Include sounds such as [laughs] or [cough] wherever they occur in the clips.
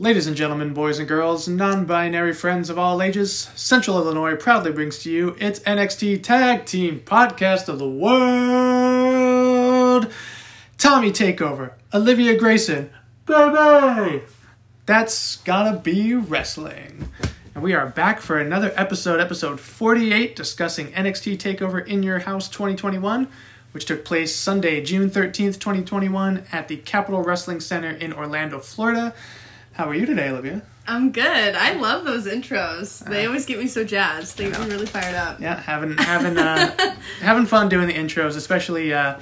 Ladies and gentlemen, boys and girls, non binary friends of all ages, Central Illinois proudly brings to you its NXT Tag Team Podcast of the World. Tommy Takeover, Olivia Grayson, baby! That's gotta be wrestling. And we are back for another episode, episode 48, discussing NXT Takeover in Your House 2021, which took place Sunday, June 13th, 2021, at the Capitol Wrestling Center in Orlando, Florida. How are you today, Olivia? I'm good. I love those intros. They always get me so jazzed. They get me really fired up. Yeah, having having uh, [laughs] having fun doing the intros, especially uh,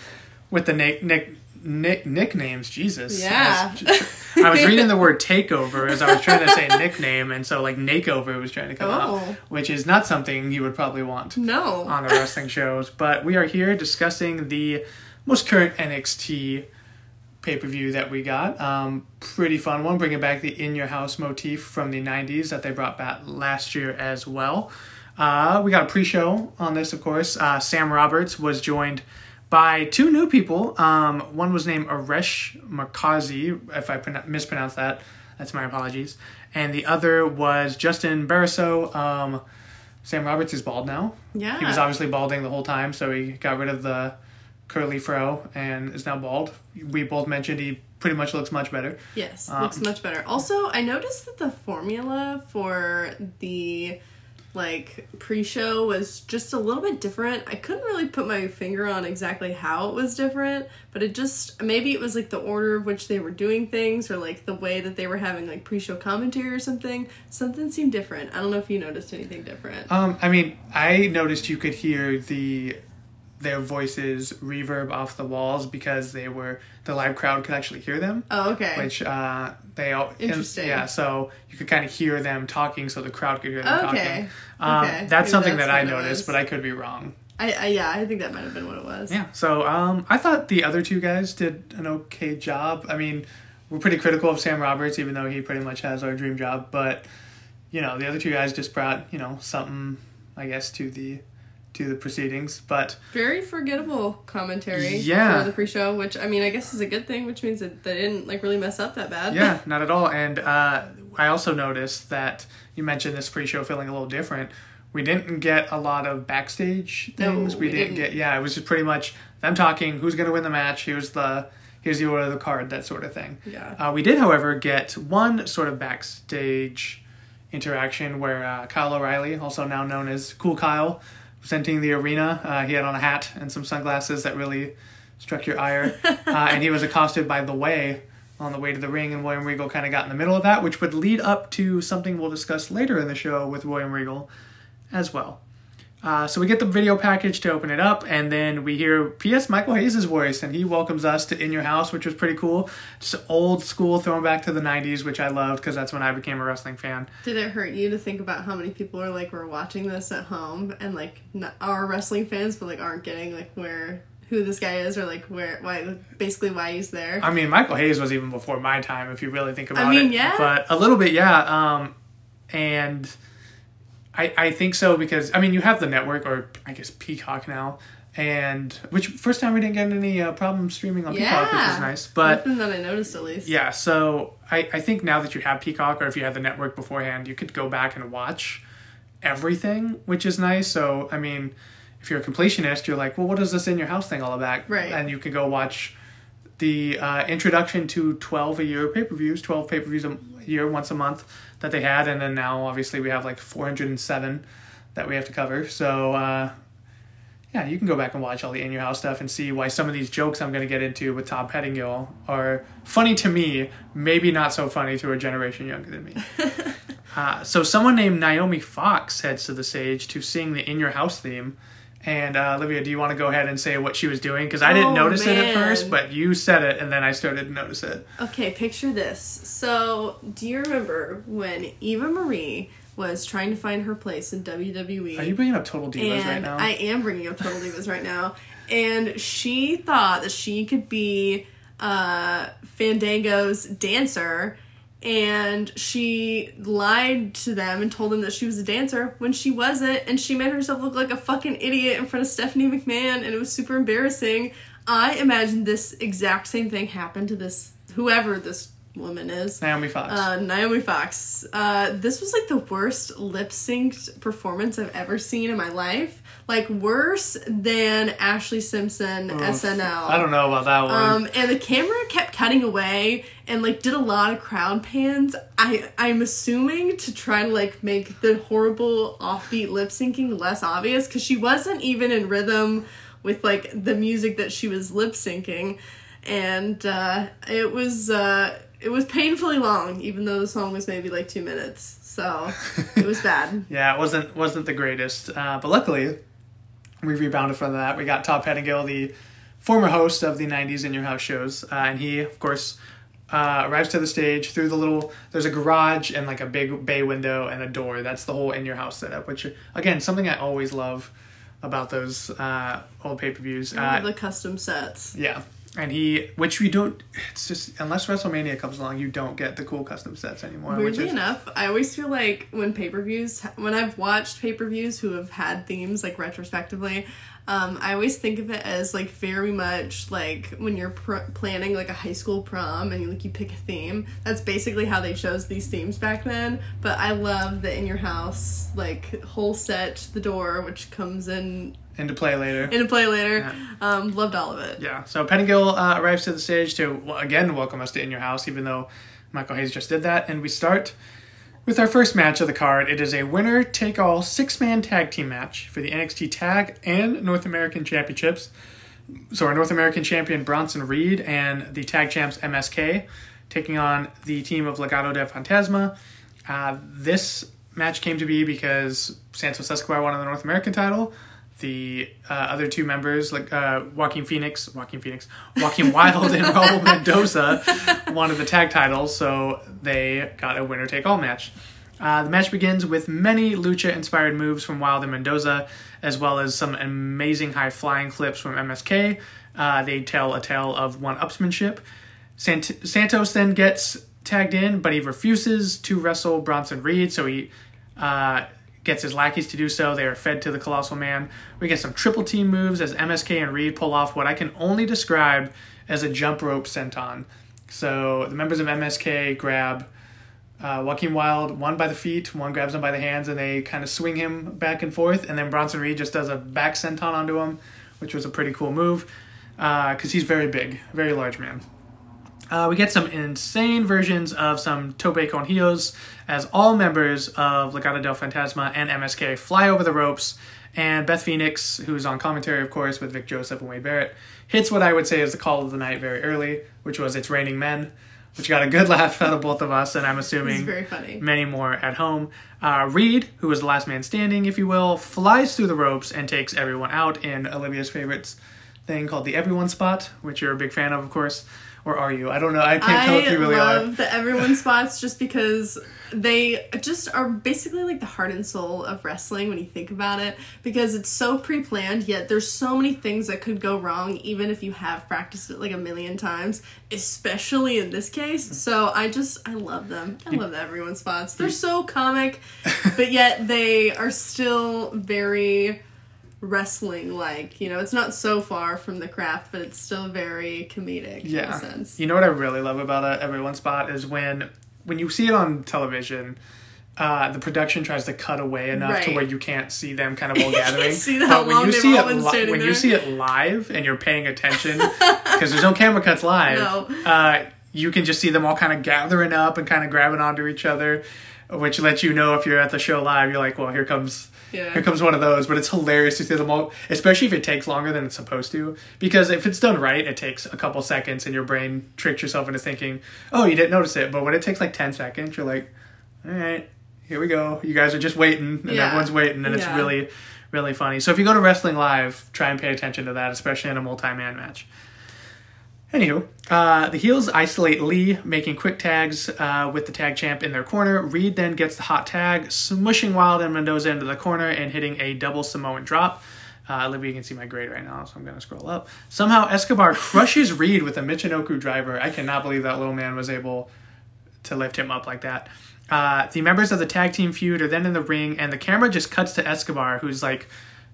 with the nick, nick, nick nicknames. Jesus. Yeah. I was, I was reading the word takeover as I was trying to say [laughs] nickname, and so like nakeover was trying to come Oh. out, which is not something you would probably want No. on the wrestling shows. But we are here discussing the most current NXT pay per view that we got. Um, pretty fun one, bringing back the in your house motif from the 90s that they brought back last year as well. Uh, we got a pre show on this, of course. Uh, Sam Roberts was joined by two new people. Um, one was named Aresh Markazi, if I pronoun mispronounce that. That's my apologies. And the other was Justin Bariso. Um, Sam Roberts is bald now. Yeah. He was obviously balding the whole time, so he got rid of the curly fro and is now bald. We both mentioned he pretty much looks much better. Yes, Um, looks much better. Also, I noticed that the formula for the like pre-show was just a little bit different. I couldn't really put my finger on exactly how it was different, but it just maybe it was like the order of which they were doing things or like the way that they were having like pre-show commentary or something. Something seemed different. I don't know if you noticed anything different. Um, I mean, I noticed you could hear the their voices reverb off the walls because they were the live crowd could actually hear them. Oh, okay. Which uh, they all Interesting. yeah, so you could kind of hear them talking, so the crowd could hear them Okay. talking. Um, Okay. That's Maybe something that's that I noticed, but I could be wrong. I, I yeah, I think that might have been what it was. Yeah. So um, I thought the other two guys did an okay job. I mean, we're pretty critical of Sam Roberts, even though he pretty much has our dream job. But you know, the other two guys just brought you know something, I guess, to the to the proceedings. But very forgettable commentary Yeah. for the pre-show which i mean i guess is a good thing which means that they didn't like really mess up that bad yeah, [laughs] not at all. And uh, I also noticed that you mentioned this pre-show feeling a little different. We didn't get a lot of backstage No, things. we, we didn't, didn't. get. Yeah, it was just pretty much them talking. Who's going to win the match? Here's the here's the order of the card. That sort of thing. yeah Uh, we did, however, get one sort of backstage interaction where uh, Kyle O'Reilly, also now known as Cool Kyle, was entering the arena. Uh, he had on a hat and some sunglasses that really struck your ire. [laughs] uh, and he was accosted by The Way on the way to the ring, and William Regal kind of got in the middle of that, which would lead up to something we'll discuss later in the show with William Regal as well. Uh, so we get the video package to open it up, and then we hear P.S. Michael Hayes' voice, and he welcomes us to In Your House, which was pretty cool. Just old school, throwing back to the '90s, which I loved because that's when I became a wrestling fan. did it hurt you to think about how many people are like we're watching this at home and like not, are wrestling fans but like aren't getting like where who this guy is or like where why basically why he's there I mean, Michael Hayes was even before my time, if you really think about it. I mean, it. yeah. But a little bit, yeah. Um, and I I think so because I mean, you have the network, or I guess Peacock now, and which first time we didn't get any uh, problem streaming on Peacock, which is nice. But nothing that i noticed at least Yeah, so I, I think now that you have Peacock or if you had the network beforehand, you could go back and watch everything, which is nice. So, I mean, if you're a completionist, you're like, well, what is this in your house thing all about? Right. And you can go watch the uh, introduction to 12 a year pay per views, 12 pay per views a year, once a month that they had. And then now, obviously, we have like 407 that we have to cover. So, uh, yeah, you can go back and watch all the in your house stuff and see why some of these jokes I'm going to get into with Tom Pettingill are funny to me, maybe not so funny to a generation younger than me. [laughs] uh, so, someone named Naomi Fox heads to the stage to sing the In Your House theme. And uh, Olivia, do you want to go ahead and say what she was doing? Because I didn't Oh, notice it at first, but you said it, and then I started to notice it. Okay, picture this. So, do you remember when Eva Marie was trying to find her place in WWE? Are you bringing up Total Divas right now? I am bringing up Total Divas right now. And she thought that she could be uh, Fandango's dancer, and she lied to them and told them that she was a dancer when she wasn't, and she made herself look like a fucking idiot in front of Stephanie McMahon, and it was super embarrassing. I imagine this exact same thing happened to this whoever this woman is. Naomi Fox. Uh, Naomi Fox. Uh, this was like the worst lip synced performance I've ever seen in my life. Like worse than Ashley Simpson SNL. I don't know about that one. Um, and the camera kept cutting away and like did a lot of crowd pans. I I'm assuming to try to like make the horrible offbeat lip syncing less obvious because she wasn't even in rhythm with like the music that she was lip syncing, and uh, it was uh, it was painfully long, even though the song was maybe like two minutes. So it was bad. [laughs] yeah, it wasn't wasn't the greatest, uh, but luckily we rebounded from that. We got Todd Pettingill, the former host of the '90s In Your House shows, uh, and he, of course, uh, arrives to the stage through the little. There's a garage and like a big bay window and a door. That's the whole In Your House setup, which again something I always love about those uh, old pay per views. All the custom sets. Yeah. And he, which we don't, it's just, unless WrestleMania comes along, you don't get the cool custom sets anymore. which Weirdly is, enough, I always feel like when pay per views, when I've watched pay per views who have had themes like retrospectively, um, I always think of it as like very much like when you're pr- planning like a high school prom and you like you pick a theme. That's basically how they chose these themes back then. But I love the in your house like whole set, the door which comes in into play later. into play later. Um, loved all of it. Yeah. So Pettingill uh, arrives to the stage to, again, welcome us to In Your House, even though Michael Hayes just did that. And we start with our first match of the card. It is a winner take all six man tag team match for the NXT Tag and North American Championships. So our North American champion Bronson Reed and the tag champs MSK taking on the team of Legado del Fantasma. Uh, this match came to be because Santos Escobar won the North American title. The uh, other two members, like uh, Joaquin Phoenix, Joaquin Phoenix, Joaquin Wild, and Raul [laughs] Mendoza, wanted the tag titles, so they got a winner take all match. Uh, the match begins with many lucha inspired moves from Wild and Mendoza, as well as some amazing high flying clips from MSK. Uh, they tell a tale of one upsmanship. Sant- Santos then gets tagged in, but he refuses to wrestle Bronson Reed, so he uh, gets his lackeys to do so. They are fed to the Colossal Man. We get some triple team moves as MSK and Reed pull off what I can only describe as a jump rope senton. So the members of MSK grab uh, Joaquin Wild, one by the feet, one grabs him by the hands, and they kind of swing him back and forth. And then Bronson Reed just does a back senton onto him, which was a pretty cool move because he's very big, very large man. Uh, we get some insane versions of some Tope con Hilos as all members of Legado del Fantasma and MSK fly over the ropes. And Beth Phoenix, who's on commentary, of course, with Vic Joseph and Wade Barrett, hits what I would say is the call of the night very early, which was It's Raining Men, which got a good [laughs] laugh out of both of us, and I'm assuming very funny. many more at home. Uh, Reed, who was the last man standing, if you will, flies through the ropes and takes everyone out in Olivia's favorites thing called the Everyone Spot, which you're a big fan of, of course. Or are you? I don't know. I can't tell I if you really are. I love the everyone spots just because they just are basically like the heart and soul of wrestling when you think about it because it's so pre-planned yet there's so many things that could go wrong even if you have practiced it like a million times especially in this case so i just i love them i love the everyone spots they're so comic but yet they are still very wrestling like you know it's not so far from the craft but it's still very comedic in a Yeah. sense You know what I really love about a Everyone Spot is when when you see it on television. Uh, the production tries to cut away enough to where you can't see them kind of [laughs] all gathering. see how but when long you see it li- when you see it live and you're paying attention [laughs] because there's no camera cuts live, No. uh, you can just see them all kind of gathering up and kind of grabbing onto each other, which lets you know if you're at the show live, you're like, well, here comes Yeah. here comes one of those. But it's hilarious to see them all, especially if it takes longer than it's supposed to, because if it's done right, it takes a couple seconds, and your brain tricks yourself into thinking, oh, you didn't notice it. But when it takes like ten seconds, you're like, all right, here we go. You guys are just waiting, and Yeah. everyone's waiting, and it's really, really funny. So if you go to Wrestling Live, try and pay attention to that, especially in a multi-man match. Anywho, uh, the heels isolate Lee, making quick tags uh, with the tag champ in their corner. Reed then gets the hot tag, smushing Wild and Mendoza into the corner and hitting a double Samoan drop. Uh, Olivia can see my grade right now, so I'm going to scroll up. Somehow Escobar [laughs] crushes Reed with a Michinoku driver. I cannot believe that little man was able to lift him up like that. Uh, the members of the tag team feud are then in the ring, and the camera just cuts to Escobar, who's like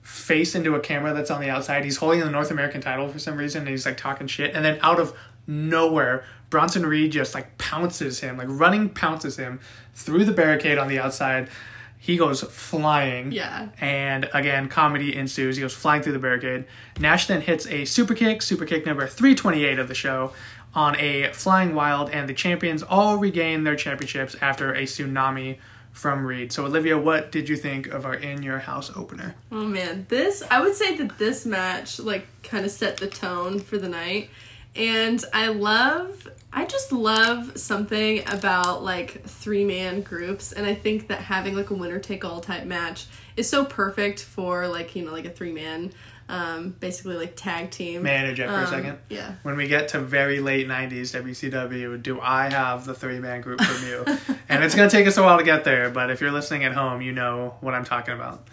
face into a camera that's on the outside. He's holding the North American title for some reason, and he's like talking shit. And then out of nowhere, Bronson Reed just like pounces him, like running pounces him through the barricade on the outside. He goes flying. Yeah. And again, comedy ensues. He goes flying through the barricade. Nash then hits a super kick, super kick number 328 of the show, on a flying wild, and the champions all regain their championships after a tsunami from Reed. So, Olivia, what did you think of our In Your House opener? Oh man, this I would say that this match like kind of set the tone for the night. And I love I just love something about like three man groups and I think that having like a winner take all type match is so perfect for like, you know, like a three man um basically like tag team. Manage it for a Um, second? Yeah. When we get to very late 90s WCW, do I have the three man group from you? [laughs] and it's going to take us a while to get there, but if you're listening at home, you know what I'm talking about.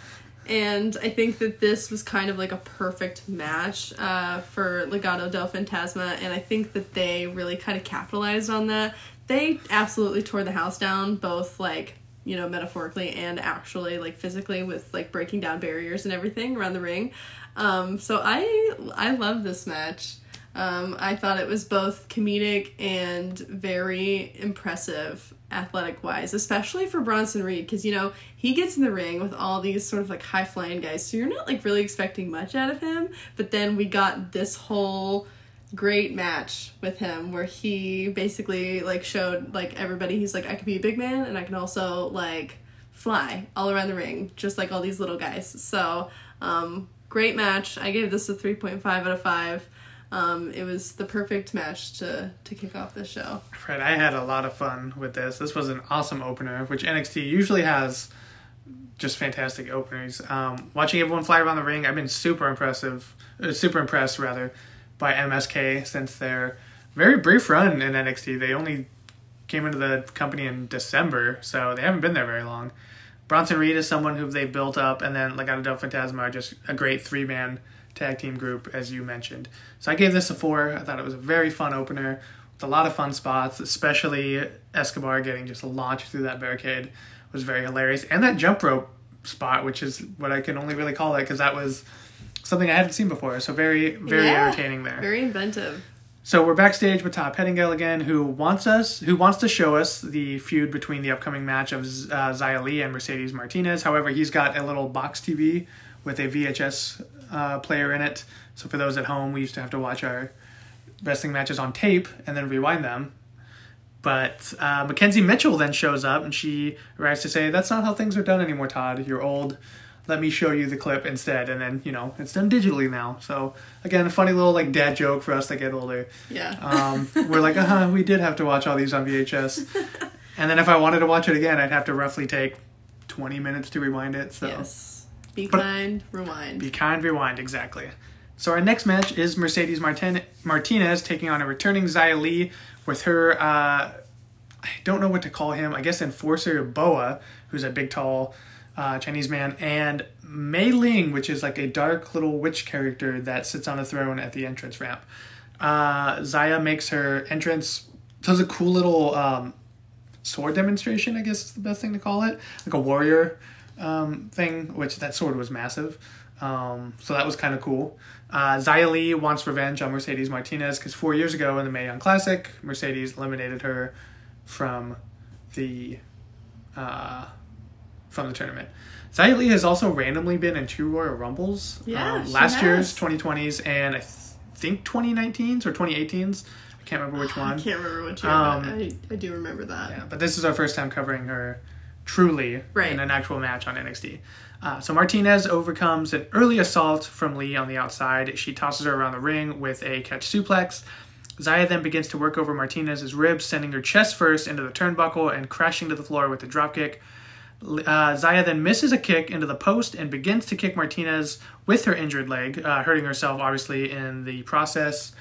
And I think that this was kind of like a perfect match uh, for Legado del Fantasma, and I think that they really kind of capitalized on that. They absolutely tore the house down, both like you know metaphorically and actually like physically with like breaking down barriers and everything around the ring. Um, so I I love this match. Um, I thought it was both comedic and very impressive athletic wise, especially for Bronson Reed, because you know he gets in the ring with all these sort of like high flying guys, so you're not like really expecting much out of him. But then we got this whole great match with him where he basically like showed like everybody he's like I could be a big man and I can also like fly all around the ring just like all these little guys. So um, great match. I gave this a three point five out of five. Um, it was the perfect match to to kick off the show. Fred, I had a lot of fun with this. This was an awesome opener, which NXT usually has just fantastic openers. Um, watching everyone fly around the ring, I've been super impressive, uh, super impressed rather, by MSK since their very brief run in NXT. They only came into the company in December, so they haven't been there very long. Bronson Reed is someone who they've built up, and then Legado del Fantasma are just a great three man tag team group, as you mentioned. So I gave this a four. I thought it was a very fun opener with a lot of fun spots, especially Escobar getting just launched through that barricade was very hilarious. And that jump rope spot, which is what I can only really call it because that was something I hadn't seen before. So very, very Yeah, entertaining there. Very inventive. So we're backstage with Todd Pettingill again, who wants us, who wants to show us the feud between the upcoming match of uh, Xia Li and Mercedes Martinez. However, he's got a little box TV with a VHS uh, player in it. So for those at home, we used to have to watch our wrestling matches on tape and then rewind them. But uh, Mackenzie Mitchell then shows up and she arrives to say, "That's not how things are done anymore, Todd. You're old. Let me show you the clip instead." And then you know it's done digitally now. So again, a funny little like dad joke for us that get older. Yeah. Um, we're like, uh huh, we did have to watch all these on VHS. [laughs] and then if I wanted to watch it again, I'd have to roughly take 20 minutes to rewind it. So yes. Be But- kind, rewind. be kind, rewind, exactly. So our next match is Mercedes Martin- Martinez taking on a returning Xia Li with her, uh, I don't know what to call him, I guess Enforcer Boa, who's a big, tall uh, Chinese man, and Mei Ling, which is like a dark little witch character that sits on a throne at the entrance ramp. Uh, Xia makes her entrance, does a cool little um, sword demonstration, I guess is the best thing to call it, like a warrior um, thing, which that sword was massive. Um, so that was kind of cool. Uh, Li wants revenge on Mercedes Martinez because four years ago in the Mae Young Classic, Mercedes eliminated her from the uh, from the tournament. Xia Li has also randomly been in two Royal Rumbles. Yeah, um, last year's 2020s and I th- think 2019s or 2018s. I can't remember which [sighs] one. I can't remember which one. Um, I, I do remember that. Yeah, but this is our first time covering her truly Right. in an actual match on NXT. Uh, so Martinez overcomes an early assault from Li on the outside. She tosses her around the ring with a catch suplex. Xia then begins to work over Martinez's ribs, sending her chest first into the turnbuckle and crashing to the floor with a dropkick. Uh, Xia then misses a kick into the post and begins to kick Martinez with her injured leg, uh, hurting herself obviously in the process.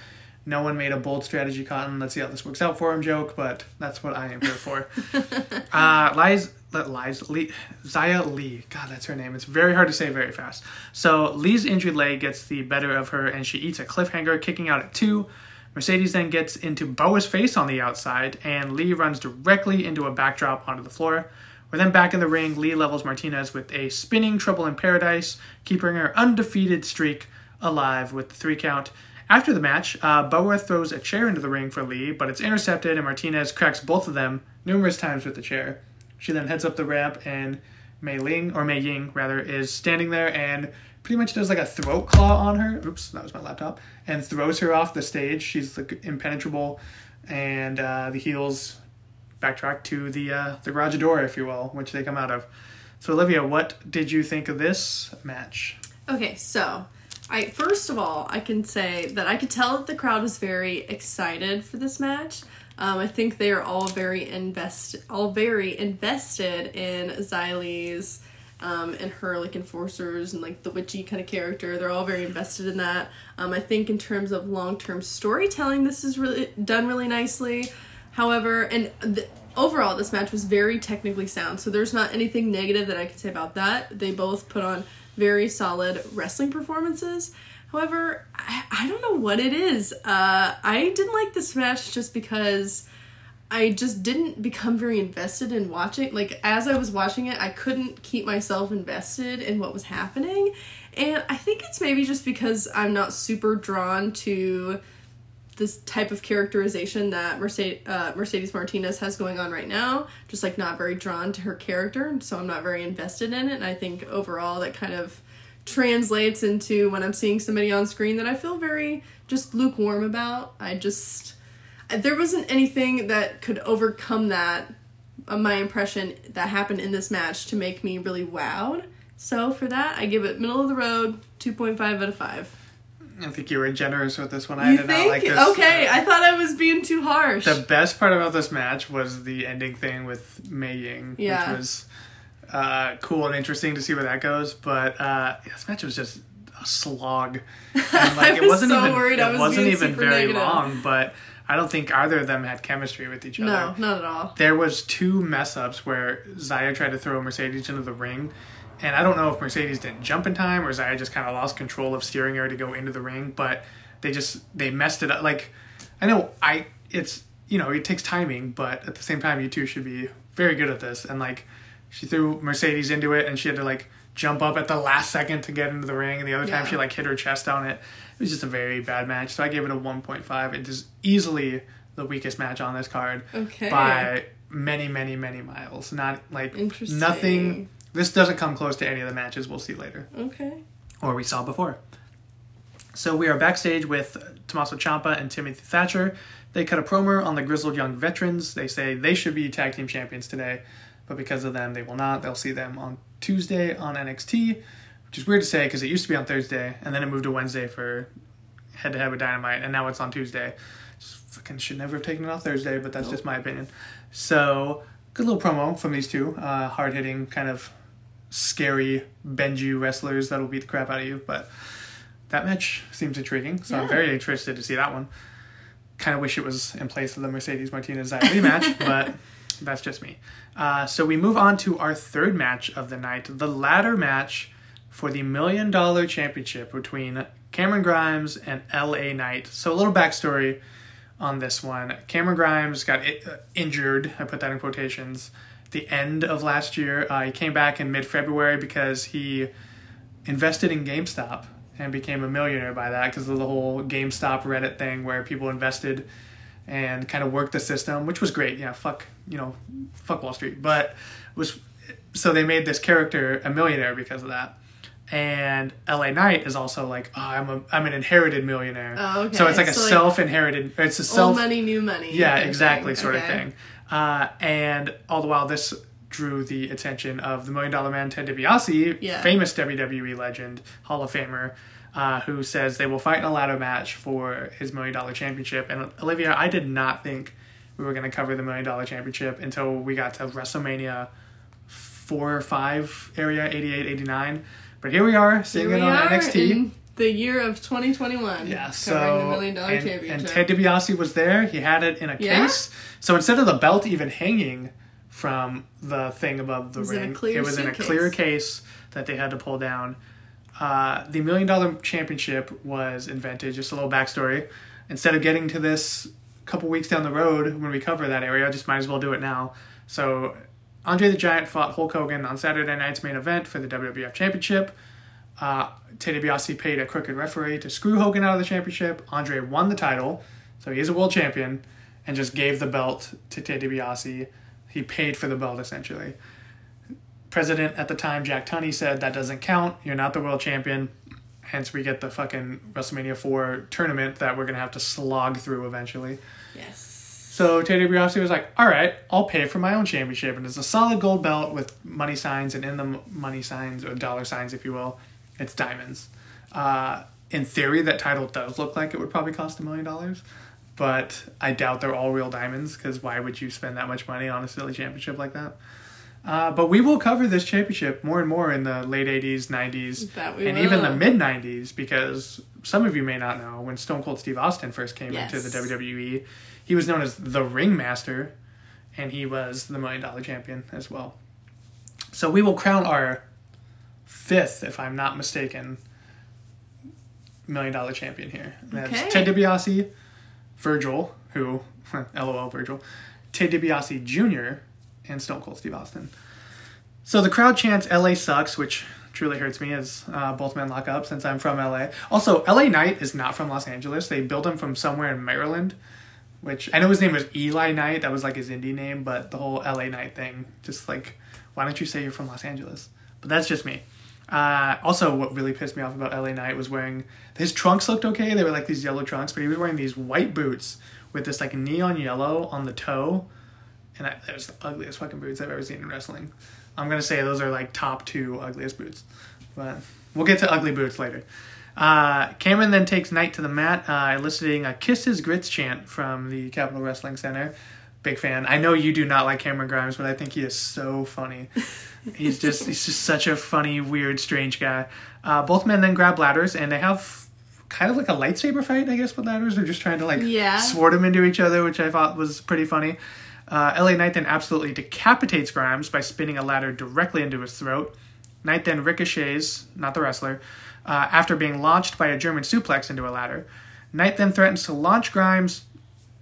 No one made a bold strategy, Cotton. Let's see how this works out for him joke, but that's what I am here for. [laughs] uh, Lies, Lies, Li, Xia Li. God, that's her name. It's very hard to say very fast. So Li's injured leg gets the better of her, and she eats a cliffhanger, kicking out at two. Mercedes then gets into Boa's face on the outside, and Li runs directly into a backdrop onto the floor. We're then back in the ring. Li levels Martinez with a spinning Trouble in Paradise, keeping her undefeated streak alive with the three count. After the match, uh, Boa throws a chair into the ring for Li, but it's intercepted, and Martinez cracks both of them numerous times with the chair. She then heads up the ramp, and Mei Ling, or Mei Ying rather, is standing there and pretty much does like a throat claw on her. Oops, that was my laptop. And throws her off the stage. She's like impenetrable, and uh, the heels backtrack to the uh, the garage door, if you will, which they come out of. So Olivia, what did you think of this match? Okay, so I first of all, I can say that I could tell that the crowd was very excited for this match. Um, I think they are all very invest, all very invested in Xia Li's um, and her like enforcers and like the witchy kind of character. They're all very invested in that. Um, I think in terms of long term storytelling, this is really done really nicely. However, and overall, this match was very technically sound. So there's not anything negative that I could say about that. They both put on very solid wrestling performances. However, I, I don't know what it is. Uh, I didn't like this match just because I just didn't become very invested in watching. Like, as I was watching it, I couldn't keep myself invested in what was happening. And I think it's maybe just because I'm not super drawn to this type of characterization that Mercedes, uh, Mercedes Martinez has going on right now. Just like not very drawn to her character, so I'm not very invested in it. And I think overall that kind of translates into when I'm seeing somebody on screen that I feel very just lukewarm about. I just there wasn't anything that could overcome that uh, my impression that happened in this match to make me really wowed. So for that, I give it middle of the road, two point five out of five. I think you were generous with this one. I You did think? not like this. Okay, I thought I was being too harsh. The best part about this match was the ending thing with Mei Ying, Yeah. which was uh, cool and interesting to see where that goes. But uh, this match was just a slog, [laughs] and like I it was wasn't so even worried I it was wasn't being even very negative. long. But I don't think either of them had chemistry with each other. no, not at all. There was two mess ups where Xia tried to throw Mercedes into the ring. And I don't know if Mercedes didn't jump in time or Xia just kind of lost control of steering her to go into the ring, but they just they messed it up. Like I know I it's you know it takes timing, but at the same time you two should be very good at this. And like she threw Mercedes into it, and she had to like jump up at the last second to get into the ring. And the other time she like hit her chest on it. It was just a very bad match. So I gave it a one point five. It is easily the weakest match on this card Okay. by many, many, many miles. Not like nothing. This doesn't come close to any of the matches we'll see later Okay. or we saw before. So we are backstage with Tommaso Ciampa and Timothy Thatcher. They cut a promo on the grizzled young veterans. They say they should be tag team champions today, but because of them, they will not. They'll see them on Tuesday on NXT, which is weird to say because it used to be on Thursday and then it moved to Wednesday for head to head with Dynamite, and now it's on Tuesday. Just fucking should never have taken it off Thursday, but that's just my opinion. So good little promo from these two, uh, hard hitting, kind of scary Benju wrestlers that'll beat the crap out of you. But that match seems intriguing, so I'm very interested to see that one. Kind of wish it was in place of the Mercedes Martinez rematch, [laughs] but that's just me. Uh, so we move on to our third match of the night, the ladder match for the Million Dollar Championship between Cameron Grimes and LA Knight. So a little backstory on this one. Cameron Grimes got uh, injured, I put that in quotations, the end of last year. Uh, he came back in mid February because he invested in GameStop and became a millionaire by that because of the whole GameStop Reddit thing where people invested and kind of worked the system, which was great. Yeah, fuck, you know, fuck Wall Street. But was so they made this character a millionaire because of that. And LA Knight is also like, oh, I'm a I'm an inherited millionaire. Oh, okay. So it's like a like, self-inherited. It's a self Old money, new money. yeah, exactly, thing. sort Okay. of thing. Uh, and all the while, this drew the attention of the Million Dollar Man, Ted DiBiase, Yeah. famous WWE legend, Hall of Famer, uh, who says they will fight in a ladder match for his Million Dollar Championship. And Olivia, I did not think we were going to cover the Million Dollar Championship until we got to WrestleMania 4 or 5 area, 88, 89. But here we are, seeing Here it on are NXT. The year of 2021. Yeah, covering so the million dollar and, championship. and Ted DiBiase was there. He had it in a Yeah? case. So instead of the belt even hanging from the thing above the ring, it was in a clear case that they had to pull down. Uh, the Million Dollar Championship was invented. Just a little backstory. Instead of getting to this a couple weeks down the road when we cover that area, I just might as well do it now. So Andre the Giant fought Hulk Hogan on Saturday night's main event for the WWF Championship. Uh, Ted DiBiase paid a crooked referee to screw Hogan out of the championship. Andre won the title, so he is a world champion, and just gave the belt to Ted DiBiase. He paid for the belt essentially. President at the time, Jack Tunney, said that doesn't count. You're not the world champion. Hence, we get the fucking WrestleMania 4 tournament that we're going to have to slog through eventually. Yes. So Ted DiBiase was like, all right, I'll pay for my own championship. And it's a solid gold belt with money signs, and in the money signs, or dollar signs, if you will, it's diamonds. Uh, in theory, that title does look like it would probably cost a million dollars. But I doubt they're all real diamonds because why would you spend that much money on a silly championship like that? Uh, but we will cover this championship more and more in the late 80s, 90s, That we and even the mid 90s because some of you may not know when Stone Cold Steve Austin first came into the WWE, he was known as the Ringmaster and he was the Million Dollar Champion as well. So we will crown our fifth, if I'm not mistaken, Million Dollar Champion here. That's Okay. Ted DiBiase, Virgil, who, [laughs] LOL Virgil, Ted DiBiase Jr., and Stone Cold Steve Austin. So the crowd chants "LA sucks," which truly hurts me as uh, both men lock up since I'm from LA. Also, LA Knight is not from Los Angeles. They built him from somewhere in Maryland, which I know his name was Eli Knight. That was like his indie name, but the whole LA Knight thing, just like, why don't you say you're from Los Angeles? But that's just me. Uh, also, what really pissed me off about LA Knight was wearing his trunks looked okay. They were like these yellow trunks, but he was wearing these white boots with this like neon yellow on the toe, and I, that was the ugliest fucking boots I've ever seen in wrestling. I'm gonna say those are like top two ugliest boots, but we'll get to ugly boots later. Uh, Cameron then takes Knight to the mat, uh, eliciting a "Kiss His Grits" chant from the Capitol Wrestling Center. Big fan. I know you do not like Cameron Grimes, but I think he is so funny. [laughs] he's just he's just such a funny, weird, strange guy. Uh, both men then grab ladders and they have kind of like a lightsaber fight, I guess, with ladders. They're just trying to like Yeah. sword them into each other, which I thought was pretty funny. Uh, LA Knight then absolutely decapitates Grimes by spinning a ladder directly into his throat. Knight then ricochets, not the wrestler, uh, after being launched by a German suplex into a ladder. Knight then threatens to launch Grimes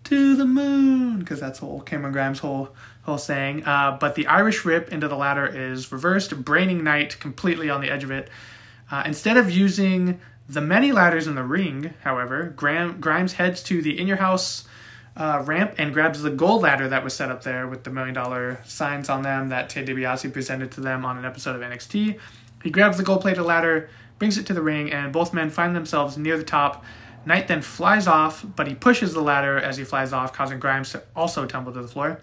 to the moon, because that's whole Cameron Grimes' whole whole saying. Uh, but the Irish whip into the ladder is reversed, braining Knight completely on the edge of it. Uh, instead of using the many ladders in the ring, however, Graham, Grimes heads to the in your house uh, ramp and grabs the gold ladder that was set up there with the million dollar signs on them that Ted DiBiase presented to them on an episode of NXT. He grabs the gold plated ladder, brings it to the ring, and both men find themselves near the top. Knight then flies off, but he pushes the ladder as he flies off, causing Grimes to also tumble to the floor.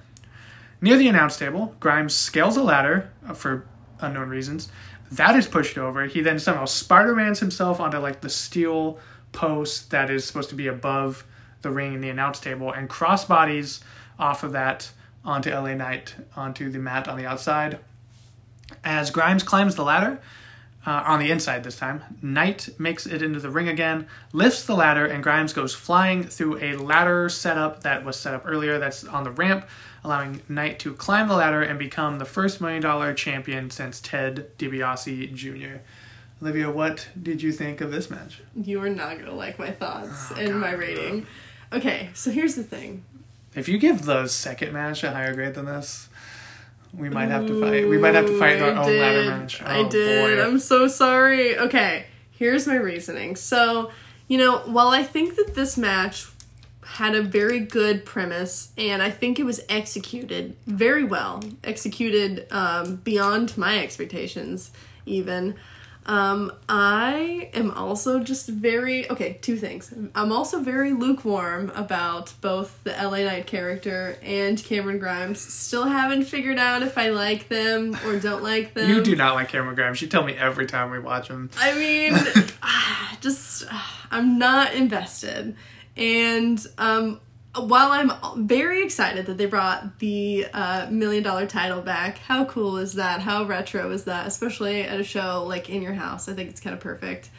Near the announce table, Grimes scales a ladder uh, for unknown reasons. That is pushed over. He then somehow Spider-Mans himself onto like the steel post that is supposed to be above the ring in the announce table and crossbodies off of that onto LA Knight onto the mat on the outside. As Grimes climbs the ladder, uh, on the inside this time. Knight makes it into the ring again, lifts the ladder, and Grimes goes flying through a ladder setup that was set up earlier that's on the ramp, allowing Knight to climb the ladder and become the first million dollar champion since Ted DiBiase Jr. Olivia, what did you think of this match? You are not gonna like my thoughts Oh, and God. my rating. Okay, so here's the thing. If you give the second match a higher grade than this, we might have to fight. We might have to fight Ooh, our I own did. ladder match. I Oh, did. boy. I'm so sorry. Okay, here's my reasoning. So, you know, while I think that this match had a very good premise and I think it was executed very well, executed um, beyond my expectations, even. Um, I am also just very okay. Two things. I'm also very lukewarm about both the LA Knight character and Cameron Grimes. Still haven't figured out if I like them or don't like [laughs] them. You do not like Cameron Grimes. You tell me every time we watch him. I mean, [laughs] ah, just ah, I'm not invested. And um, while I'm very excited that they brought the uh, million dollar title back, how cool is that? How retro is that? Especially at a show like In Your House, I think it's kind of perfect.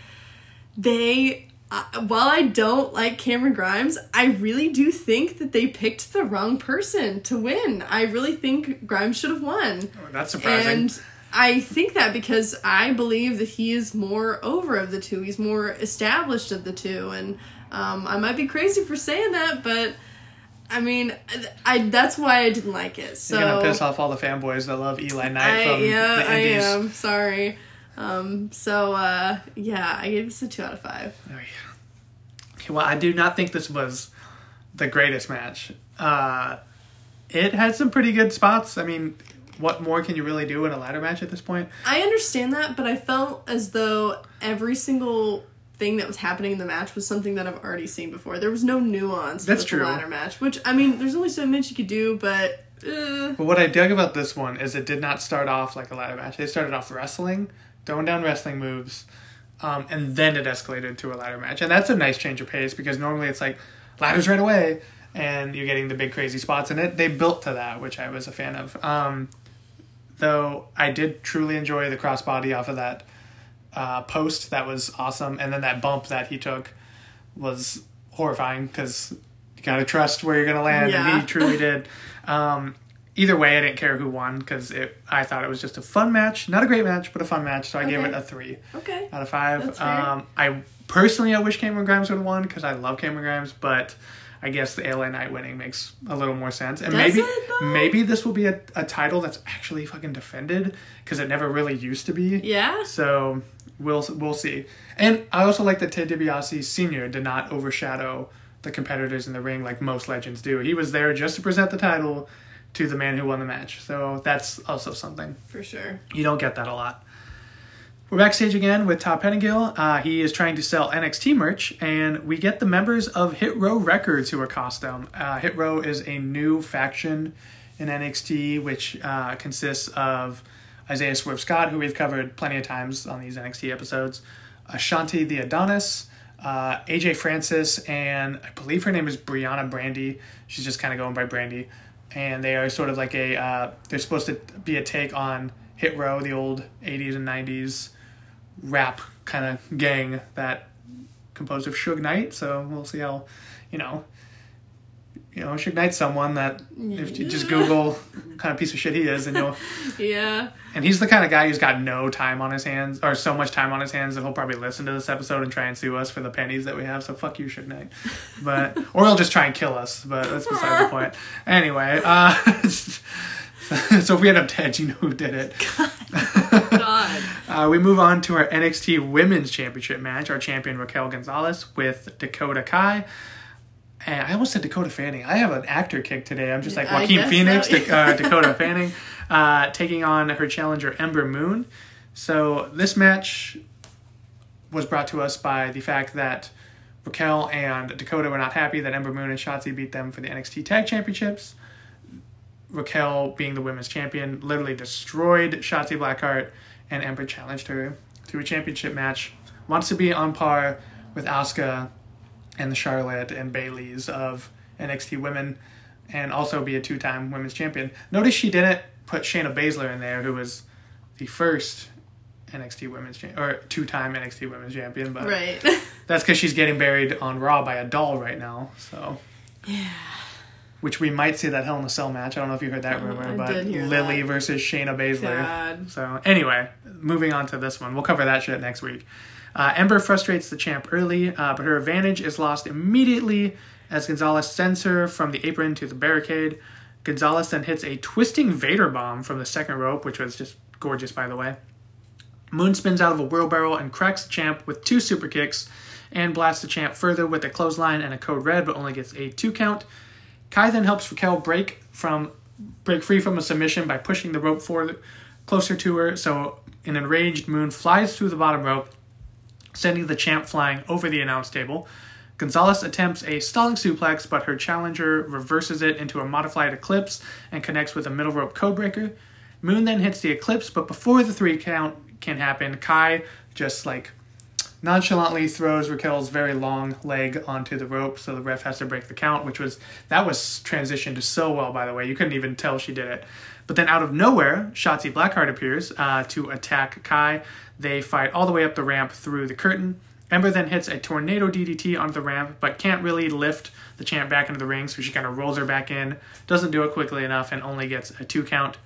They, uh, while I don't like Cameron Grimes, I really do think that they picked the wrong person to win. I really think Grimes should have won. Oh, that's surprising. And I think that because I believe that he is more over of the two. He's more established of the two, and um, I might be crazy for saying that, but I mean, I that's why I didn't like it. So You're gonna piss off all the fanboys that love Eli Knight I from yeah, the I am sorry. Um, so uh, yeah, I gave this a two out of five. Oh, yeah. Okay, well, I do not think this was the greatest match. Uh, it had some pretty good spots. I mean, what more can you really do in a ladder match at this point? I understand that, but I felt as though every single thing that was happening in the match was something that I've already seen before. There was no nuance That's true. the ladder match, which I mean, there's only so much you could do, but uh, But what I dug about this one is it did not start off like a ladder match. They started off wrestling, throwing down wrestling moves, um, and then it escalated to a ladder match. And that's a nice change of pace because normally it's like ladders right away, and you're getting the big crazy spots in it. They built to that, which I was a fan of. Um, though I did truly enjoy the crossbody off of that uh, post. That was awesome, and then that bump that he took was horrifying because you gotta trust where you're gonna land, and he [laughs] truly did. Um, either way, I didn't care who won because it. I thought it was just a fun match, not a great match, but a fun match. So I gave it a three okay. out of five. Um, I personally, I wish Cameron Grimes would have won because I love Cameron Grimes, but. I guess the LA Knight winning makes a little more sense, and Does maybe maybe this will be a, a title that's actually fucking defended because it never really used to be. Yeah. So we'll we'll see. And I also like that Ted DiBiase Senior did not overshadow the competitors in the ring like most legends do. He was there just to present the title to the man who won the match. So that's also something. For sure. You don't get that a lot. We're backstage again with Todd Pettingill. Uh, he is trying to sell NXT merch, and we get the members of Hit Row Records who accost him. Uh, Hit Row is a new faction in NXT, which uh, consists of Isaiah Swerve Scott, who we've covered plenty of times on these NXT episodes, Ashanti the Adonis, uh, AJ Francis, and I believe her name is Brianna Brandy. She's just kind of going by Brandy. And they are sort of like a, uh, they're supposed to be a take on Hit Row, the old 80s and 90s rap kind of gang that composed of Suge Knight. So we'll see how, you know, you know, Suge Knight's someone that if you just Google kind of piece of shit he is, and you'll, [laughs] Yeah. and he's the kind of guy who's got no time on his hands, or so much time on his hands that he'll probably listen to this episode and try and sue us for the pennies that we have. So fuck you, Suge Knight. But or he'll just try and kill us. But that's beside the point. [laughs] Anyway, uh, [laughs] so if we end up dead, you know who did it. God. Uh, we move on to our NXT Women's Championship match. Our champion Raquel Gonzalez with Dakota Kai. And I almost said Dakota Fanning. I have an actor kick today. I'm just like Joaquin Phoenix, so. Dak- uh, [laughs] Dakota Fanning, uh, taking on her challenger Ember Moon. So this match was brought to us by the fact that Raquel and Dakota were not happy that Ember Moon and Shotzi beat them for the NXT Tag Championships. Raquel, being the women's champion, literally destroyed Shotzi Blackheart, and Ember challenged her to a championship match. Wants to be on par with Asuka and the Charlotte and Bayley's of NXT women, and also be a two-time women's champion. Notice she didn't put Shayna Baszler in there, who was the first NXT women's or two-time NXT women's champion, but Right. [laughs] that's because she's getting buried on Raw by a doll right now. So yeah. which we might see that Hell in a Cell match. I don't know if you heard that Oh, rumor, I but Lily that. versus Shayna Baszler. God. So anyway, moving on to this one, we'll cover that shit next week. Uh, Ember frustrates the champ early, uh, but her advantage is lost immediately as Gonzalez sends her from the apron to the barricade. Gonzalez then hits a twisting Vader bomb from the second rope, which was just gorgeous, by the way. Moon spins out of a wheelbarrow and cracks the champ with two super kicks and blasts the champ further with a clothesline and a code red, but only gets a two count. Kai then helps Raquel break from break free from a submission by pushing the rope forward closer to her. So an enraged Moon flies through the bottom rope, sending the champ flying over the announce table. Gonzalez attempts a stalling suplex, but her challenger reverses it into a modified eclipse and connects with a middle rope codebreaker. Moon then hits the eclipse, but before the three count can happen, Kai just like nonchalantly throws Raquel's very long leg onto the rope, so the ref has to break the count, which was that was transitioned so well, by the way. You couldn't even tell she did it. But then out of nowhere, Shotzi Blackheart appears uh, to attack Kai. They fight all the way up the ramp through the curtain. Ember then hits a tornado DDT onto the ramp, but can't really lift the champ back into the ring, so she kind of rolls her back in. Doesn't do it quickly enough and only gets a two count.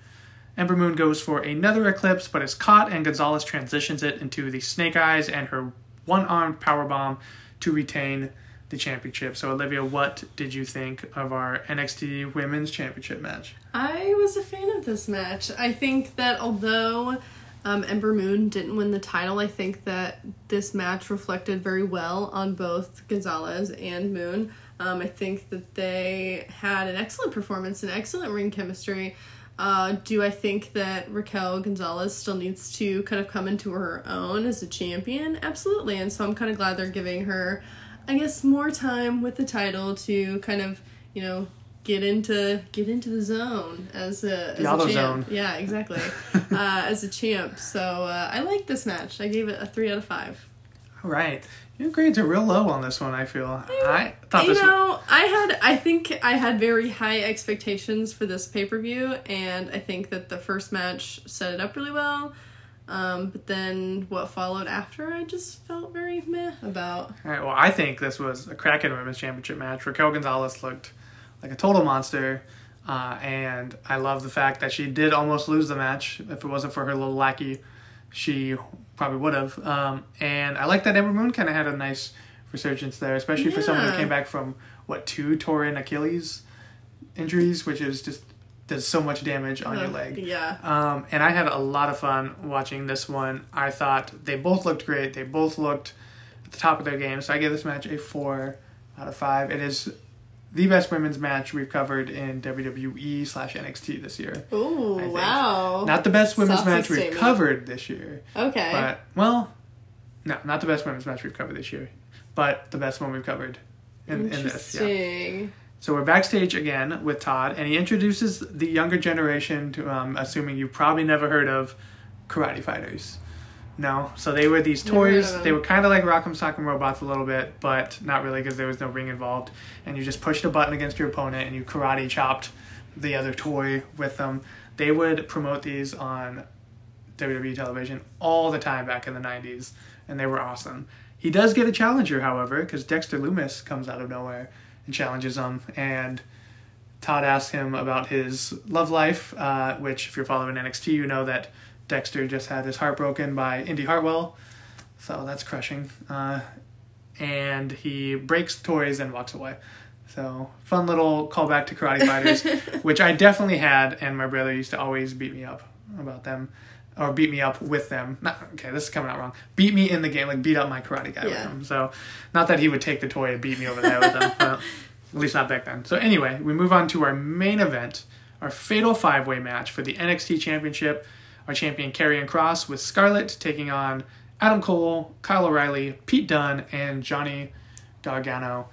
Ember Moon goes for another eclipse, but is caught, and Gonzalez transitions it into the Snake Eyes and her one armed power bomb to retain the championship. So, Olivia, what did you think of our NXT Women's Championship match? I was a fan of this match. I think that although Um, Ember Moon didn't win the title. I think that this match reflected very well on both Gonzalez and Moon. Um, I think that they had an excellent performance and excellent ring chemistry. Uh, do I think that Raquel Gonzalez still needs to kind of come into her own as a champion? Absolutely. And so I'm kind of glad they're giving her, I guess, more time with the title to kind of, you know, get into get into the zone as a, as The auto a champ. zone. Yeah, exactly. [laughs] uh, as a champ. So uh, I like this match. I gave it a three out of five. All right. Your grades are real low on this one, I feel. I thought you this know, I had I think I had very high expectations for this pay per view, and I think that the first match set it up really well. Um, but then what followed after, I just felt very meh about. All right, well, I think this was a cracking women's championship match. Raquel Gonzalez looked like a total monster, uh, and I love the fact that she did almost lose the match. If it wasn't for her little lackey, she probably would have. Um, and I like that Ember Moon kind of had a nice resurgence there, especially for someone who came back from what two torn Achilles injuries, which is just does so much damage on your leg. Yeah. Um, and I had a lot of fun watching this one. I thought they both looked great. They both looked at the top of their game. So I give this match a four out of five. It is the best women's match we've covered in WWE slash NXT this year. Ooh, wow. Not the best women's match we've covered this year, okay. but well, no, not the best women's match we've covered this year, but the best one we've covered in, in this. Yeah. Interesting. So we're backstage again with Todd, and he introduces the younger generation to, um, assuming you've probably never heard of karate fighters. No, so they were these toys. They were kind of like Rock'em Sock'em Robots a little bit, but not really because there was no ring involved. And you just pushed a button against your opponent, and you karate chopped the other toy with them. They would promote these on WWE television all the time back in the 90s, and they were awesome. He does get a challenger, however, because Dexter Lumis comes out of nowhere and challenges him, and Todd asks him about his love life, uh, which, if you're following NXT, you know that Dexter just had his heart broken by Indy Hartwell, so that's crushing. Uh, and he breaks toys and walks away. So, fun little callback to Karate Fighters, [laughs] which I definitely had, and my brother used to always beat me up about them, or beat me up with them. Not, okay, this is coming out wrong. Beat me in the game, like beat up my karate guy with Yeah. them. So, not that he would take the toy and beat me over the head with them. [laughs] Well, at least not back then. So, anyway, we move on to our main event, our fatal five way match for the NXT Championship. Our champion, Karrion Kross, with Scarlett taking on Adam Cole, Kyle O'Reilly, Pete Dunne, and Johnny Gargano.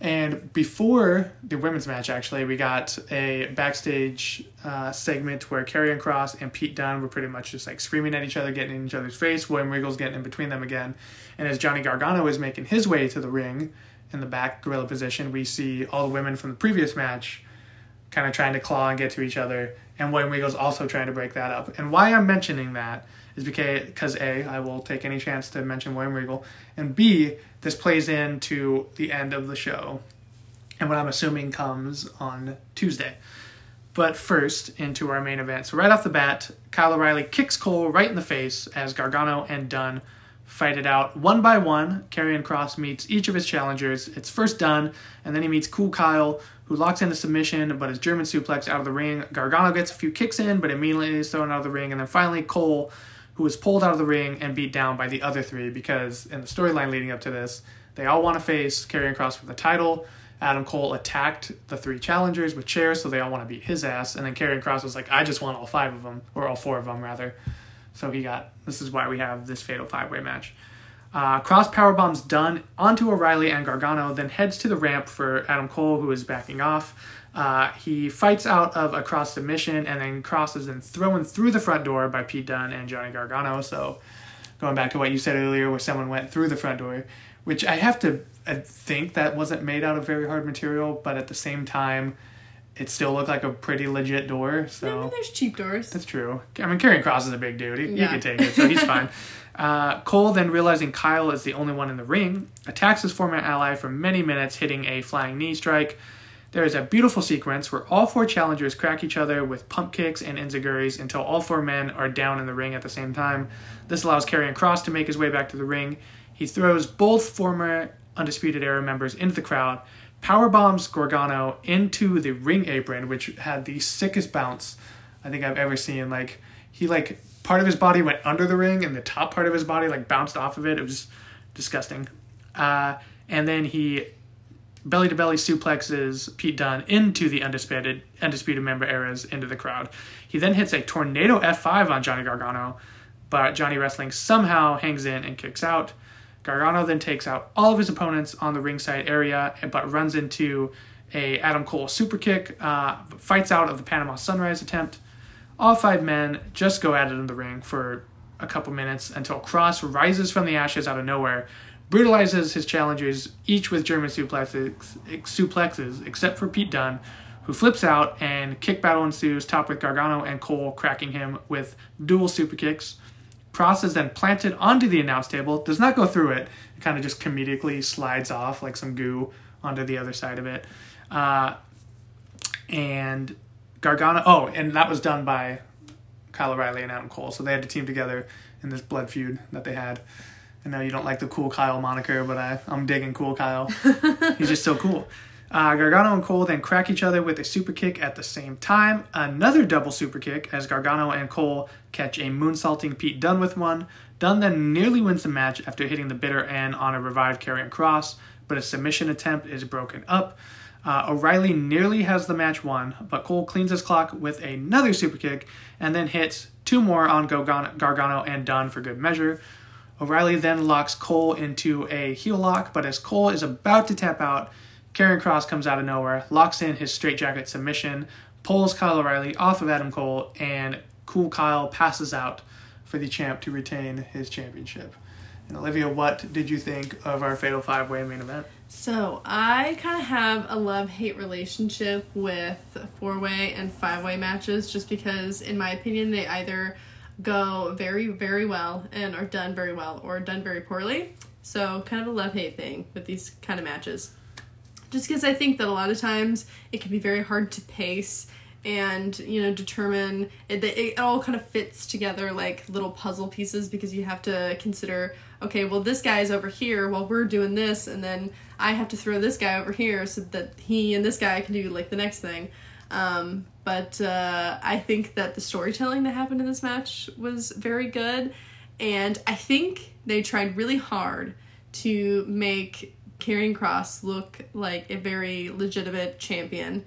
And before the women's match, actually, we got a backstage uh, segment where Karrion Kross and Pete Dunne were pretty much just like screaming at each other, getting in each other's face. William Regal's getting in between them again. And as Johnny Gargano is making his way to the ring in the back gorilla position, we see all the women from the previous match kind of trying to claw and get to each other. And William Regal's also trying to break that up. And why I'm mentioning that is because, A, I will take any chance to mention William Regal, and B, this plays into the end of the show, and what I'm assuming comes on Tuesday. But first, into our main event. So right off the bat, Kyle O'Reilly kicks Cole right in the face as Gargano and Dunne fight it out one by one. Karrion Kross meets each of his challengers. It's first Dunne, and then he meets Cool Kyle, who locks in a submission, but is German suplex out of the ring. Gargano gets a few kicks in, but immediately is thrown out of the ring. And then finally, Cole, who is pulled out of the ring and beat down by the other three because in the storyline leading up to this, they all want to face Karrion Kross for the title. Adam Cole attacked the three challengers with chairs, so they all want to beat his ass. And then Karrion Kross was like, I just want all five of them, or all four of them, rather. So he got, this is why we have this fatal five way match. Uh, Kross power bombs Dunne onto O'Reilly and Gargano, then heads to the ramp for Adam Cole, who is backing off. Uh, he fights out of a Kross submission and then crosses and thrown through the front door by Pete Dunne and Johnny Gargano. So, going back to what you said earlier, where someone went through the front door, which I have to I think that wasn't made out of very hard material, but at the same time, it still looked like a pretty legit door. So I mean, there's cheap doors. that's true. I mean, Karrion Kross is a big dude. He, he Yeah. can take it, so he's fine. [laughs] Uh, Cole, then realizing Kyle is the only one in the ring, attacks his former ally for many minutes, hitting a flying knee strike. There is a beautiful sequence where all four challengers crack each other with pump kicks and enziguris until all four men are down in the ring at the same time. This allows Karrion Kross to make his way back to the ring. He throws both former Undisputed Era members into the crowd, power bombs Gargano into the ring apron, which had the sickest bounce I think I've ever seen. Like he like part of his body went under the ring and the top part of his body like bounced off of it. It was disgusting. Uh, and then he belly to belly suplexes Pete Dunne into the undisputed undisputed member eras into the crowd. He then hits a tornado F5 on Johnny Gargano, but Johnny Wrestling somehow hangs in and kicks out. Gargano then takes out all of his opponents on the ringside area, but runs into a Adam Cole super kick, uh, fights out of the Panama Sunrise attempt. All five men just go at it in the ring for a couple minutes until Kross rises from the ashes out of nowhere, brutalizes his challengers, each with German suplexes, suplexes except for Pete Dunne, who flips out and kick battle ensues, top with Gargano and Cole cracking him with dual super kicks. Kross is then planted onto the announce table, does not go through it, it kind of just comedically slides off like some goo onto the other side of it. Uh, and Gargano, oh, and that was done by Kyle O'Reilly and Adam Cole, so they had to team together in this blood feud that they had. I know you don't like the Cool Kyle moniker, but I, I'm digging Cool Kyle. [laughs] He's just so cool. Uh, Gargano and Cole then crack each other with a super kick at the same time. Another double super kick as Gargano and Cole catch a moonsaulting Pete Dunne with one. Dunne then nearly wins the match after hitting the bitter end on a revived Karrion Kross, but a submission attempt is broken up. Uh, O'Reilly nearly has the match won, but Cole cleans his clock with another super kick and then hits two more on Gargano and Dunne for good measure. O'Reilly then locks Cole into a heel lock, but as Cole is about to tap out, Karrion Kross comes out of nowhere, locks in his straightjacket submission, pulls Kyle O'Reilly off of Adam Cole, and Cool Kyle passes out for the champ to retain his championship. And Olivia, what did you think of our Fatal Five Way main event? So I kind of have a love hate relationship with four way and five way matches, just because, in my opinion, they either go very very well and are done very well, or done very poorly. So kind of a love hate thing with these kind of matches just because I think that a lot of times it can be very hard to pace and you know determine it, it all kind of fits together like little puzzle pieces because you have to consider okay well this guy's over here while we're doing this and then i have to throw this guy over here so that he and this guy can do like the next thing um, but uh, i think that the storytelling that happened in this match was very good and i think they tried really hard to make Karrion Kross look like a very legitimate champion.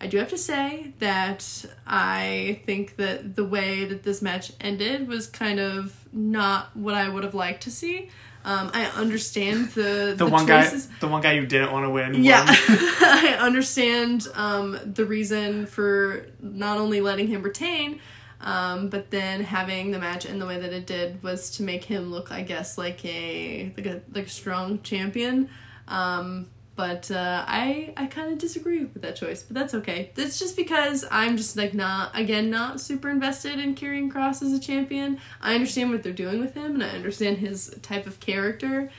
I do have to say that I think that the way that this match ended was kind of not what I would have liked to see. Um, I understand the [laughs] the, the one choices. guy the one guy you didn't want to win. Yeah, [laughs] I understand um, the reason for not only letting him retain, um, but then having the match in the way that it did was to make him look, I guess, like a like a like a strong champion. Um, but uh, I I kind of disagree with that choice, but that's okay. It's just because I'm just like not again not super invested in Karrion Kross as a champion. I understand what they're doing with him, and I understand his type of character.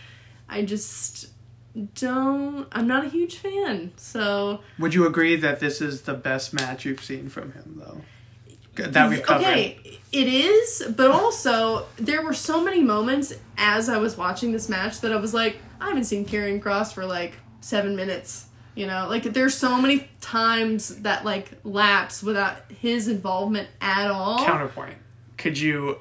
I just don't. I'm not a huge fan. So would you agree that this is the best match you've seen from him, though? That we've covered. Okay, it is, but also there were so many moments as I was watching this match that I was like, I haven't seen Karrion Kross for like seven minutes. You know, like there's so many times that like lapse without his involvement at all. Counterpoint: Could you,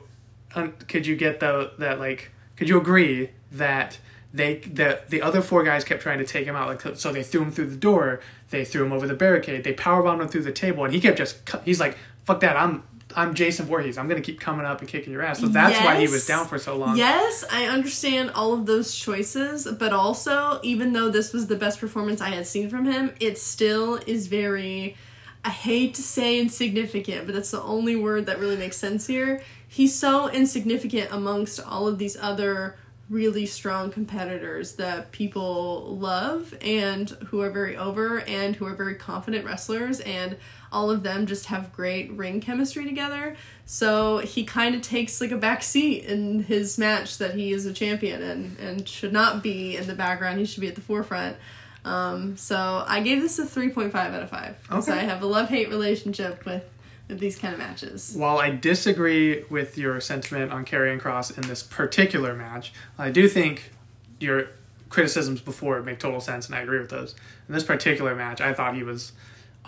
um, could you get the that like? Could you agree that they the the other four guys kept trying to take him out? Like so, they threw him through the door. They threw him over the barricade. They powerbombed him through the table, and he kept just. He's like, "Fuck that! I'm I'm Jason Voorhees. I'm gonna keep coming up and kicking your ass. So that's yes. why he was down for so long. Yes, I understand all of those choices, but also even though this was the best performance I had seen from him, it still is very I hate to say insignificant, but that's the only word that really makes sense here. He's so insignificant amongst all of these other really strong competitors that people love and who are very over and who are very confident wrestlers and all of them just have great ring chemistry together. So he kind of takes like a back seat in his match that he is a champion and and should not be in the background. He should be at the forefront. Um, so I gave this a 3.5 out of 5 because okay. I have a love-hate relationship with with these kind of matches. While I disagree with your sentiment on Karrion Kross in this particular match, I do think your criticisms before make total sense, and I agree with those. In this particular match, I thought he was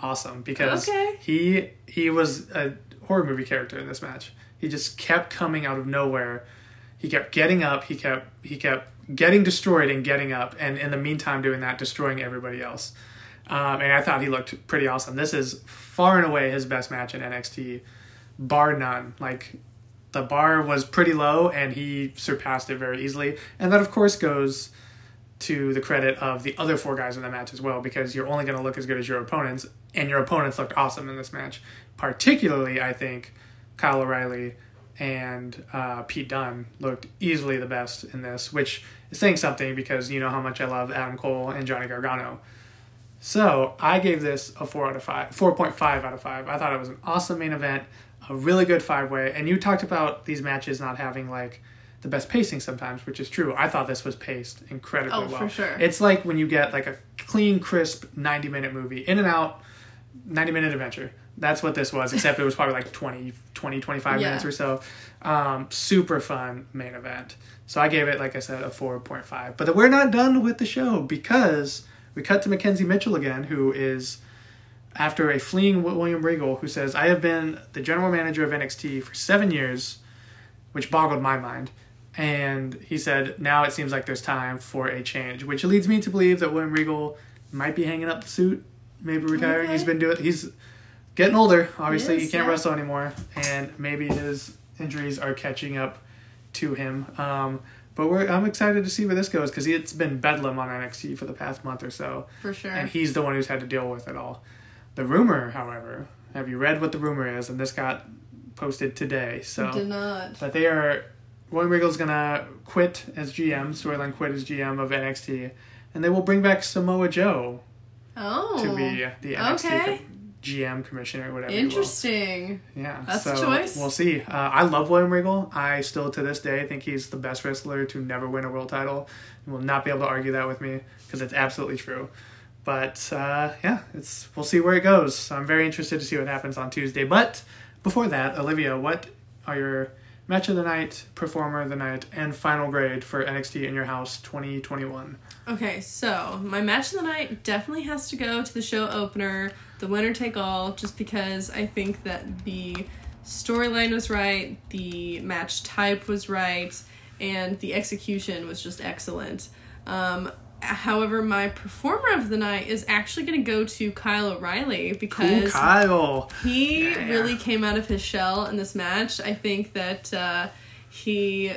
awesome because okay. he he was a horror movie character in this match. He just kept coming out of nowhere. He kept getting up. He kept he kept getting destroyed and getting up, and in the meantime doing that, destroying everybody else. Um, and I thought he looked pretty awesome. This is far and away his best match in NXT, bar none. Like the bar was pretty low, and he surpassed it very easily. And that, of course, goes to the credit of the other four guys in the match as well, because you're only going to look as good as your opponents, and your opponents looked awesome in this match. Particularly, I think Kyle O'Reilly and uh, Pete Dunne looked easily the best in this, which is saying something because you know how much I love Adam Cole and Johnny Gargano. So I gave this a four out of five, four point five out of five. I thought it was an awesome main event, a really good five way. And you talked about these matches not having like the best pacing sometimes, which is true. I thought this was paced incredibly Oh, well. for sure. It's like when you get like a clean, crisp ninety minute movie, in and out, ninety minute adventure. That's what this was, except it was probably like 20, 20 25 Yeah. minutes or so. Um, super fun main event. So I gave it, like I said, a 4.5. But we're not done with the show because we cut to McKenzie Mitchell again, who is after a fleeing William Regal, who says, I have been the general manager of NXT for seven years, which boggled my mind. And he said, now it seems like there's time for a change, which leads me to believe that William Regal might be hanging up the suit, maybe retiring. Okay. He's been doing, he's getting older. Obviously, He he, can't yeah. wrestle anymore, and maybe his injuries are catching up to him. Um, but we're, I'm excited to see where this goes because it's been bedlam on NXT for the past month or so For sure. and he's the one who's had to deal with it all. The rumor, however, have you read what the rumor is? And this got posted today. So did not. that they are William Regal's gonna quit as GM, storyline quit as GM of NXT, and they will bring back Samoa Joe Oh. to be the NXT okay. GM commissioner, or whatever. Interesting. Yeah, That's a choice. We'll see. Uh, I love William Regal. I still, to this day, think he's the best wrestler to never win a world title. You will not be able to argue that with me because it's absolutely true. But uh, yeah, it's we'll see where it goes. I'm very interested to see what happens on Tuesday. But before that, Olivia, what are your match of the night, performer of the night, and final grade for NXT in your house 2021? Okay, so my match of the night definitely has to go to the show opener, the winner take all, just because I think that the storyline was right, the match type was right, and the execution was just excellent. Um, however, my performer of the night is actually going to go to Kyle O'Reilly because Cool, Kyle. he Yeah. really came out of his shell in this match. I think that uh, he,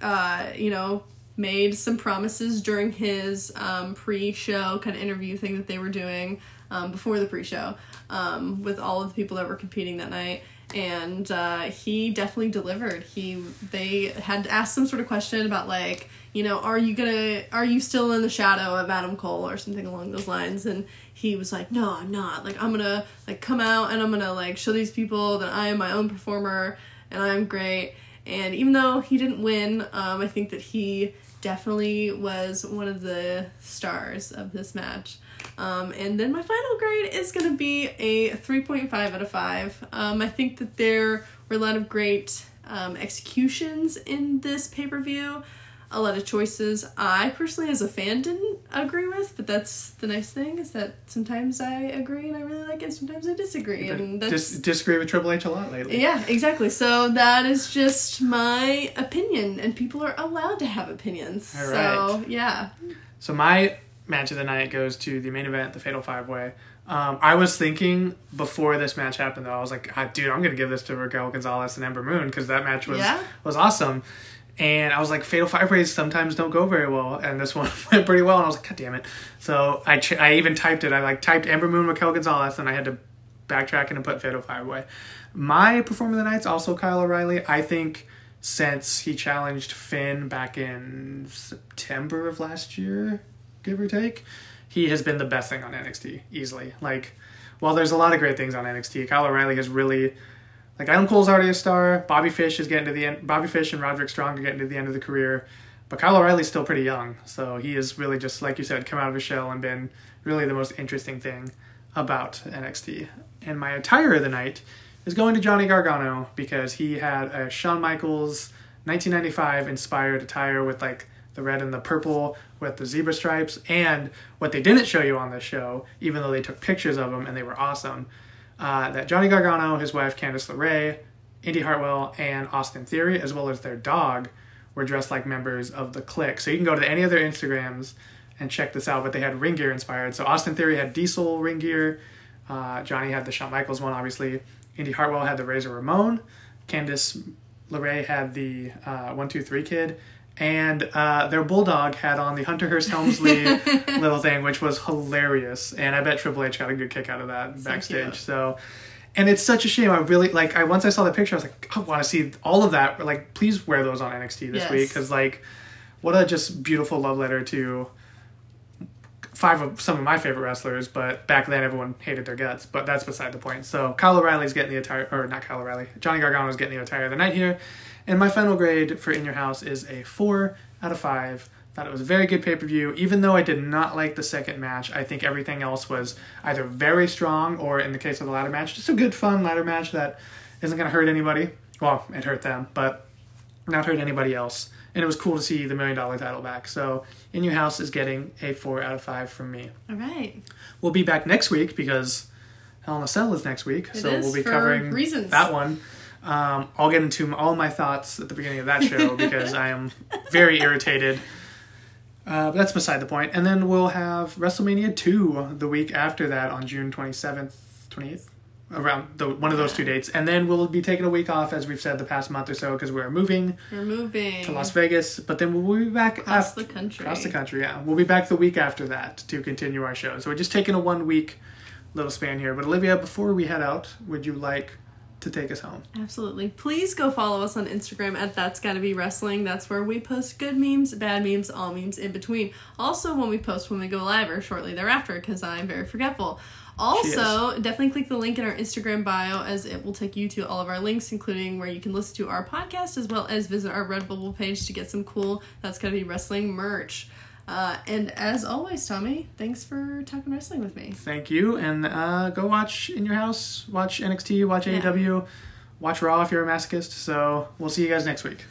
uh, you know, made some promises during his um, pre-show kind of interview thing that they were doing um, before the pre-show um, with all of the people that were competing that night. And uh, he definitely delivered. He they had asked some sort of question about like you know are you gonna are you still in the shadow of Adam Cole? or something along those lines and he was like no I'm not. Like I'm gonna like come out and I'm gonna like show these people that I am my own performer and I'm great. And even though he didn't win um, I think that he definitely was one of the stars of this match um, and then my final grade is going to be a 3.5 out of 5 um, I think that there were a lot of great um, executions in this pay-per-view a lot of choices I personally as a fan didn't agree with, but that's the nice thing is that sometimes I agree and I really like it, sometimes I disagree, and that's Dis- disagree with Triple H a lot lately. yeah, exactly. So that is just my opinion, and people are allowed to have opinions. All So yeah, So my match of the night goes to the main event, the Fatal Five Way. Um, I was thinking before this match happened, though, I was like, ah, "Dude, I'm gonna give this to Raquel Gonzalez and Ember Moon because that match was Yeah. was awesome." And I was like, "Fatal Five Ways sometimes don't go very well," and this [laughs] one went pretty well. And I was like, "God damn it!" So I ch- I even typed it. I like typed Ember Moon, Raquel Gonzalez, and I had to backtrack and put Fatal Five Way. My performer of the night's also Kyle O'Reilly. I think since he challenged Finn back in September of last year, give or take, he has been the best thing on NXT easily. Like, while there's a lot of great things on NXT, Kyle O'Reilly has really, like, Adam Cole's already a star. Bobby Fish is getting to the end. Bobby Fish and Roderick Strong are getting to the end of the career, but Kyle O'Reilly's still pretty young, so he is really just like you said, come out of his shell and been really the most interesting thing about NXT. And my attire of the night is going to Johnny Gargano because he had a Shawn Michaels 1995 inspired attire with like the red and the purple with the zebra stripes. And what they didn't show you on this show, even though they took pictures of them and they were awesome, uh, that Johnny Gargano, his wife Candice LeRae, Indy Hartwell, and Austin Theory, as well as their dog, were dressed like members of the Clique. So you can go to any of their Instagrams and check this out. But they had ring gear inspired. So Austin Theory had Diesel ring gear. Uh, Johnny had the Shawn Michaels one, obviously. Indy Hartwell had the Razor Ramon. Candice LeRae had the uh, One Two Three Kid, and uh, their bulldog had on the Hunter Hearst Helmsley [laughs] little thing, which was hilarious. And I bet Triple H got a good kick out of that So backstage. cute. So, and it's such a shame. I really like. I once I saw the picture, I was like, I want to see all of that. Like, please wear those on NXT this Yes. week because like, what a just beautiful love letter to five of some of my favorite wrestlers, but back then everyone hated their guts. But that's beside the point. So Kyle O'Reilly's getting the attire, or not Kyle O'Reilly, Johnny Gargano's getting the attire of the night here. And my final grade for In Your House is a four out of five. Thought it was a very good pay per view. Even though I did not like the second match, I think everything else was either very strong or, in the case of the ladder match, just a good, fun ladder match that isn't going to hurt anybody. Well, it hurt them, but not hurt anybody else. And it was cool to see the million dollar title back. So, In Your House is getting a four out of five from me. All right. We'll be back next week because Hell in a Cell is next week. It so is we'll be covering reasons. that one. Um, I'll get into all my thoughts at the beginning of that show [laughs] because I am very irritated. Uh, but that's beside the point. And then we'll have WrestleMania 2 the week after that on June 27th, 28th, around the, one of those two dates. And then we'll be taking a week off, as we've said the past month or so, because we're moving We're moving to Las Vegas. But then we'll be back across after, the country. Across the country, yeah. We'll be back the week after that to continue our show. So we're just taking a one week little span here. But Olivia, before we head out, would you like to take us home? Absolutely. Please go follow us on Instagram at That's Gotta Be Wrestling. That's where we post good memes, bad memes, all memes in between. Also, when we post when we go live or shortly thereafter, because I'm very forgetful. Also, definitely click the link in our Instagram bio as it will take you to all of our links, including where you can listen to our podcast as well as visit our Redbubble page to get some cool That's Gotta Be Wrestling merch. Uh, and as always, Tommy, thanks for talking wrestling with me. Thank you. And uh, go watch In Your House, watch NXT, watch Yeah. AEW, watch Raw if you're a masochist. So we'll see you guys next week.